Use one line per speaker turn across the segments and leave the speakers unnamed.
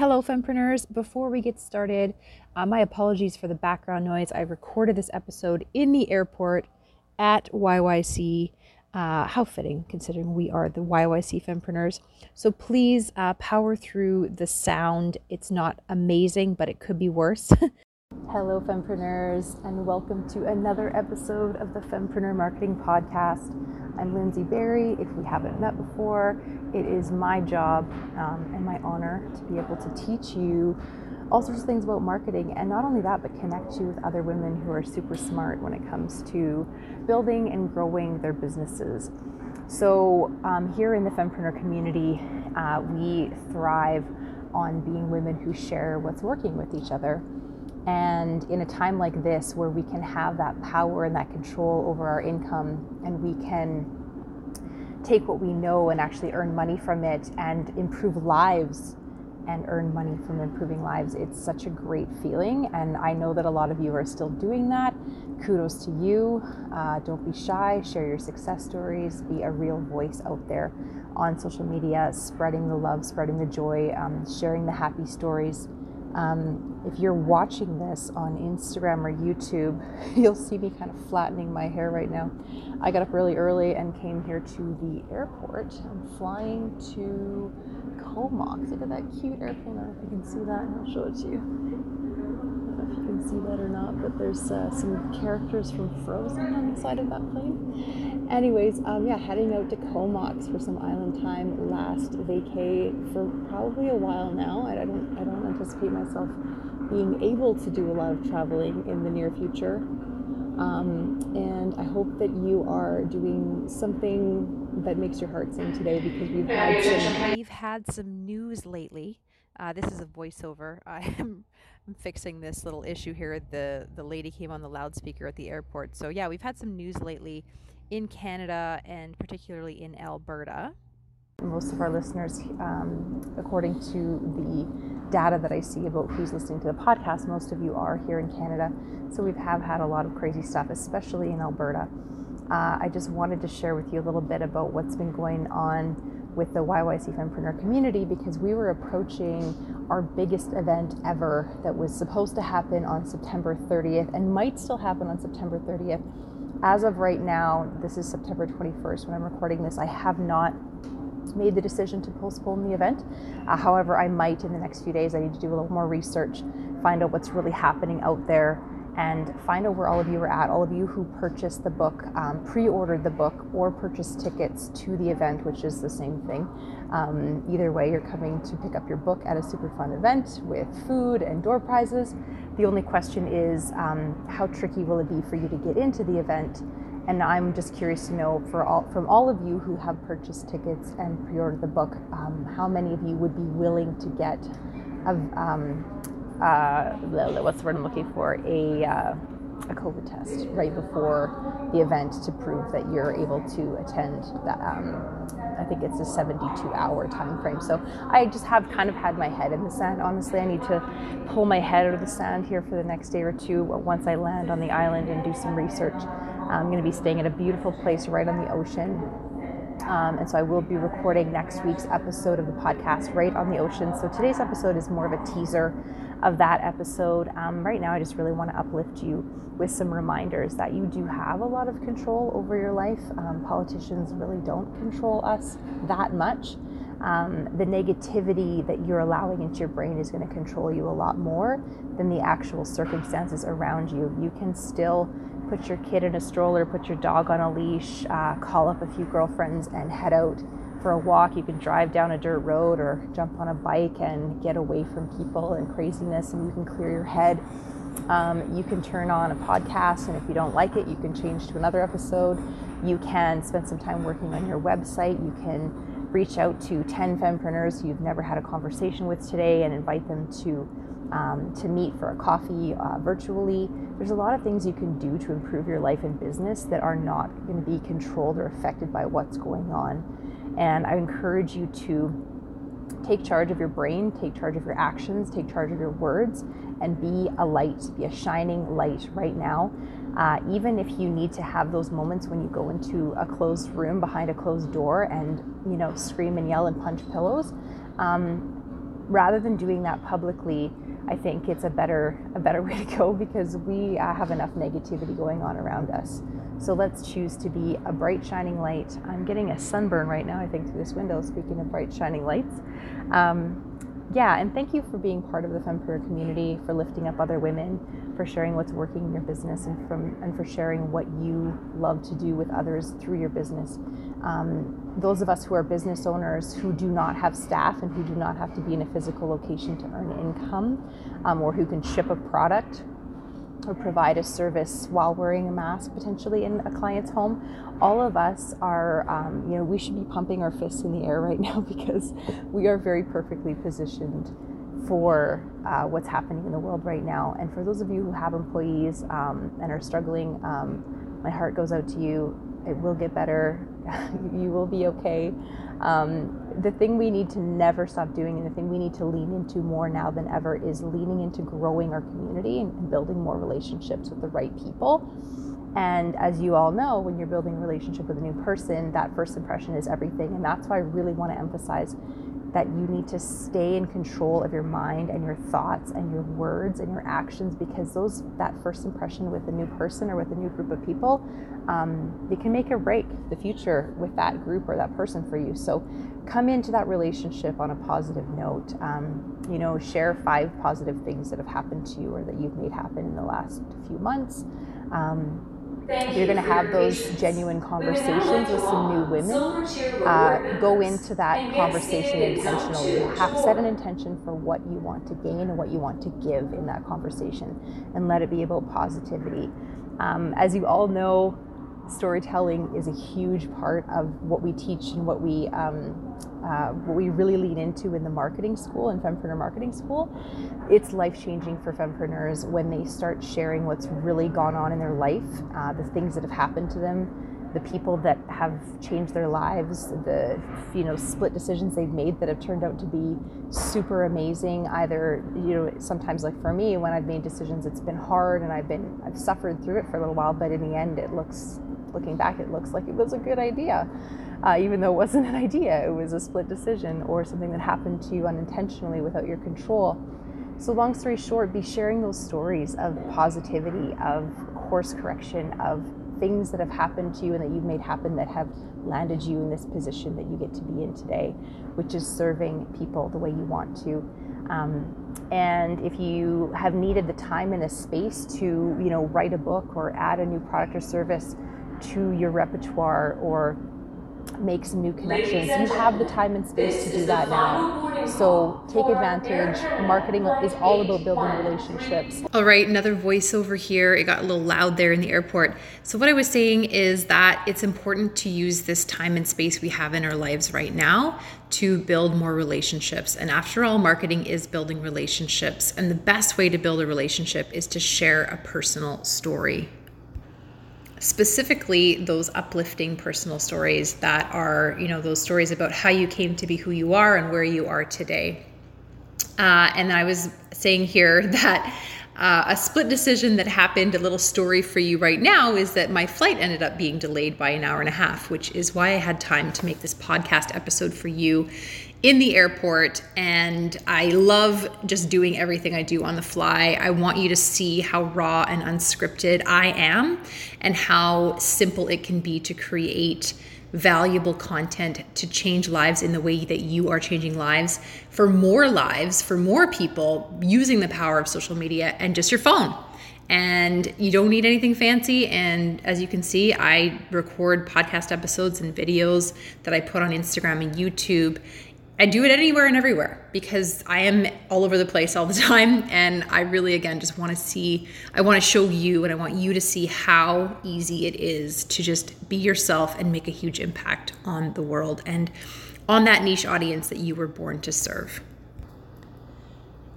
Hello, fempreneurs. Before we get started, uh, my apologies for the background noise. I recorded this episode in the airport at YYC. Uh, how fitting, considering we are the YYC fempreneurs. So please uh, power through the sound. It's not amazing, but it could be worse. Hello, fempreneurs, and welcome to another episode of the Fempreneur Marketing Podcast. I'm Lindsay Barry. If we haven't met before, it is my job um, and my honor to be able to teach you all sorts of things about marketing, and not only that, but connect you with other women who are super smart when it comes to building and growing their businesses. So, um, here in the Fempreneur community, uh, we thrive on being women who share what's working with each other and in a time like this, where we can have that power and that control over our income, and we can take what we know and actually earn money from it and improve lives and earn money from improving lives, it's such a great feeling. And I know that a lot of you are still doing that. Kudos to you. Uh, don't be shy, share your success stories, be a real voice out there on social media, spreading the love, spreading the joy, um, sharing the happy stories um, if you're watching this on Instagram or YouTube, you'll see me kind of flattening my hair right now. I got up really early and came here to the airport. I'm flying to Comox. Look at that cute airplane. I don't know if you can see that. I'll show it to you if you can see that or not, but there's uh, some characters from Frozen on the side of that plane. Anyways, um, yeah, heading out to Comox for some island time last vacay for probably a while now. I don't, I don't anticipate myself being able to do a lot of traveling in the near future. Um, and I hope that you are doing something that makes your heart sing today because we've had some we've had some news lately. Uh, this is a voiceover. I am fixing this little issue here. The the lady came on the loudspeaker at the airport. So yeah, we've had some news lately in Canada and particularly in Alberta. Most of our listeners, um, according to the data that I see about who's listening to the podcast, most of you are here in Canada. So we have had a lot of crazy stuff, especially in Alberta. Uh, I just wanted to share with you a little bit about what's been going on with the YYC Fempreneur community because we were approaching our biggest event ever that was supposed to happen on September 30th and might still happen on September 30th. As of right now, this is September 21st when I'm recording this, I have not made the decision to postpone the event. Uh, however, I might in the next few days. I need to do a little more research, find out what's really happening out there and find out where all of you are at. All of you who purchased the book, um, pre ordered the book, or purchased tickets to the event, which is the same thing. Um, either way, you're coming to pick up your book at a super fun event with food and door prizes. The only question is um, how tricky will it be for you to get into the event? And I'm just curious to know for all, from all of you who have purchased tickets and pre ordered the book, um, how many of you would be willing to get a, um, uh, what's the word I'm looking for? A, uh, a COVID test right before the event to prove that you're able to attend that. Um, I think it's a 72 hour time frame. So I just have kind of had my head in the sand. Honestly, I need to pull my head out of the sand here for the next day or two once I land on the island and do some research. I'm going to be staying at a beautiful place right on the ocean um, and so I will be recording next week's episode of the podcast right on the ocean. So today's episode is more of a teaser of that episode. Um, right now, I just really want to uplift you with some reminders that you do have a lot of control over your life. Um, politicians really don't control us that much. Um, the negativity that you're allowing into your brain is going to control you a lot more than the actual circumstances around you. You can still put your kid in a stroller, put your dog on a leash, uh, call up a few girlfriends, and head out for a walk. You can drive down a dirt road or jump on a bike and get away from people and craziness, and you can clear your head. Um, you can turn on a podcast, and if you don't like it, you can change to another episode. You can spend some time working on your website. You can reach out to 10 fempreneurs you've never had a conversation with today and invite them to um, to meet for a coffee uh, virtually. There's a lot of things you can do to improve your life and business that are not going to be controlled or affected by what's going on. And I encourage you to take charge of your brain, take charge of your actions, take charge of your words, and be a light, be a shining light right now. Uh, even if you need to have those moments when you go into a closed room behind a closed door and you know scream and yell and punch pillows, um, rather than doing that publicly, I think it's a better a better way to go because we uh, have enough negativity going on around us. So let's choose to be a bright shining light. I'm getting a sunburn right now, I think, through this window. Speaking of bright shining lights, um, yeah, and thank you for being part of the Fempreneur community, for lifting up other women, for sharing what's working in your business, and from and for sharing what you love to do with others through your business. Um, those of us who are business owners who do not have staff and who do not have to be in a physical location to earn income, um, or who can ship a product or provide a service while wearing a mask potentially in a client's home. All of us are um, you know we should be pumping our fists in the air right now because we are very perfectly positioned for uh, what's happening in the world right now. And for those of you who have employees um, and are struggling um, my heart goes out to you it will get better you will be okay um, the thing we need to never stop doing and the thing we need to lean into more now than ever is leaning into growing our community and, building more relationships with the right people. And as you all know, when you're building a relationship with a new person, that first impression is everything. And that's why I really want to emphasize that you need to stay in control of your mind and your thoughts and your words and your actions because those that first impression with a new person or with a new group of people um, can make or break the future with that group or that person for you. So come into that relationship on a positive note. Um, you know share five positive things that have happened to you or that you've made happen in the last few months. Um, Thank you're going to have those genuine conversations with some new women. Uh, go into that conversation intentionally. Have set an intention for what you want to gain and what you want to give in that conversation, and let it be about positivity. Um, as you all know, storytelling is a huge part of what we teach and what we um, uh, what we really lean into in the marketing school and Fempreneur Marketing School. It's life changing for fempreneurs when they start sharing what's really gone on in their life, uh, the things that have happened to them, the people that have changed their lives, the you know split decisions they've made that have turned out to be super amazing. Either you know sometimes like for me when I've made decisions, it's been hard and I've been I've suffered through it for a little while, but in the end, it looks looking back, it looks like it was a good idea. Uh, even though it wasn't an idea, it was a split decision or something that happened to you unintentionally without your control. So, long story short, be sharing those stories of positivity, of course correction, of things that have happened to you and that you've made happen that have landed you in this position that you get to be in today, which is serving people the way you want to. Um, and if you have needed the time and the space to, you know, write a book or add a new product or service to your repertoire or make some new connections. You have the time and space to do that now. So take advantage. Marketing is all about building relationships.
All right, another voiceover here. It got a little loud there in the airport. So, what I was saying is that it's important to use this time and space we have in our lives right now to build more relationships. And after all, marketing is building relationships. And the best way to build a relationship is to share a personal story specifically those uplifting personal stories that are, you know, those stories about how you came to be who you are and where you are today. Uh, and I was saying here that uh, a split decision that happened, a little story for you right now, is that my flight ended up being delayed by an hour and a half, which is why I had time to make this podcast episode for you in the airport and I love just doing everything I do on the fly. I want you to see how raw and unscripted I am and how simple it can be to create valuable content to change lives in the way that you are changing lives for more lives, for more people using the power of social media and just your phone. And you don't need anything fancy. And as you can see, I record podcast episodes and videos that I put on Instagram and YouTube I do it anywhere and everywhere because I am all over the place all the time. And I really, again, just want to see, I want to show you and I want you to see how easy it is to just be yourself and make a huge impact on the world and on that niche audience that you were born to serve.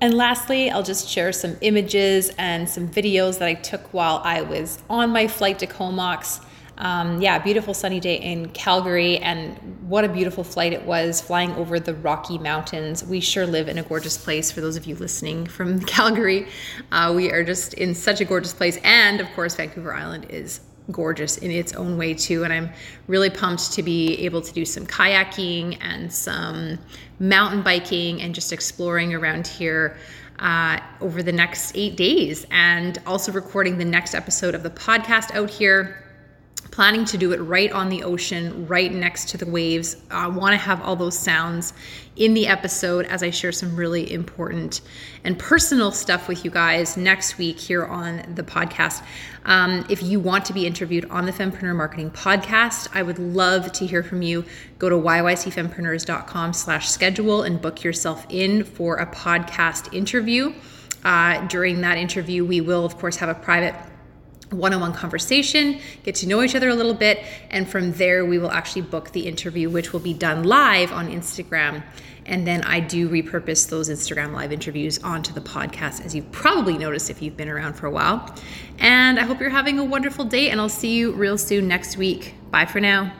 And lastly, I'll just share some images and some videos that I took while I was on my flight to Comox um, yeah, beautiful sunny day in Calgary, and what a beautiful flight it was flying over the Rocky Mountains. We sure live in a gorgeous place. For those of you listening from Calgary, uh, we are just in such a gorgeous place, and of course, Vancouver Island is
gorgeous in its own way too and i'm really pumped to be able to do some kayaking and some mountain biking and just exploring around here uh, over the next eight days and also recording the next episode of the podcast out here planning to do it right on the ocean, right next to the waves. I want to have all those sounds in the episode as I share some really important and personal stuff with you guys next week here on the podcast. Um, if you want to be interviewed on the Fempreneur Marketing Podcast, I would love to hear from you. Go to yycfempreneurs.com slash schedule and book yourself in for a podcast interview. Uh, during that interview, we will, of course, have a private one on one conversation, get to know each other a little bit, and from there we will actually book the interview, which will be done live on Instagram. And then I do repurpose those Instagram live interviews onto the podcast, as you've probably noticed if you've been around for a while. And I hope you're having a wonderful day, and I'll see you real soon next week. Bye for now.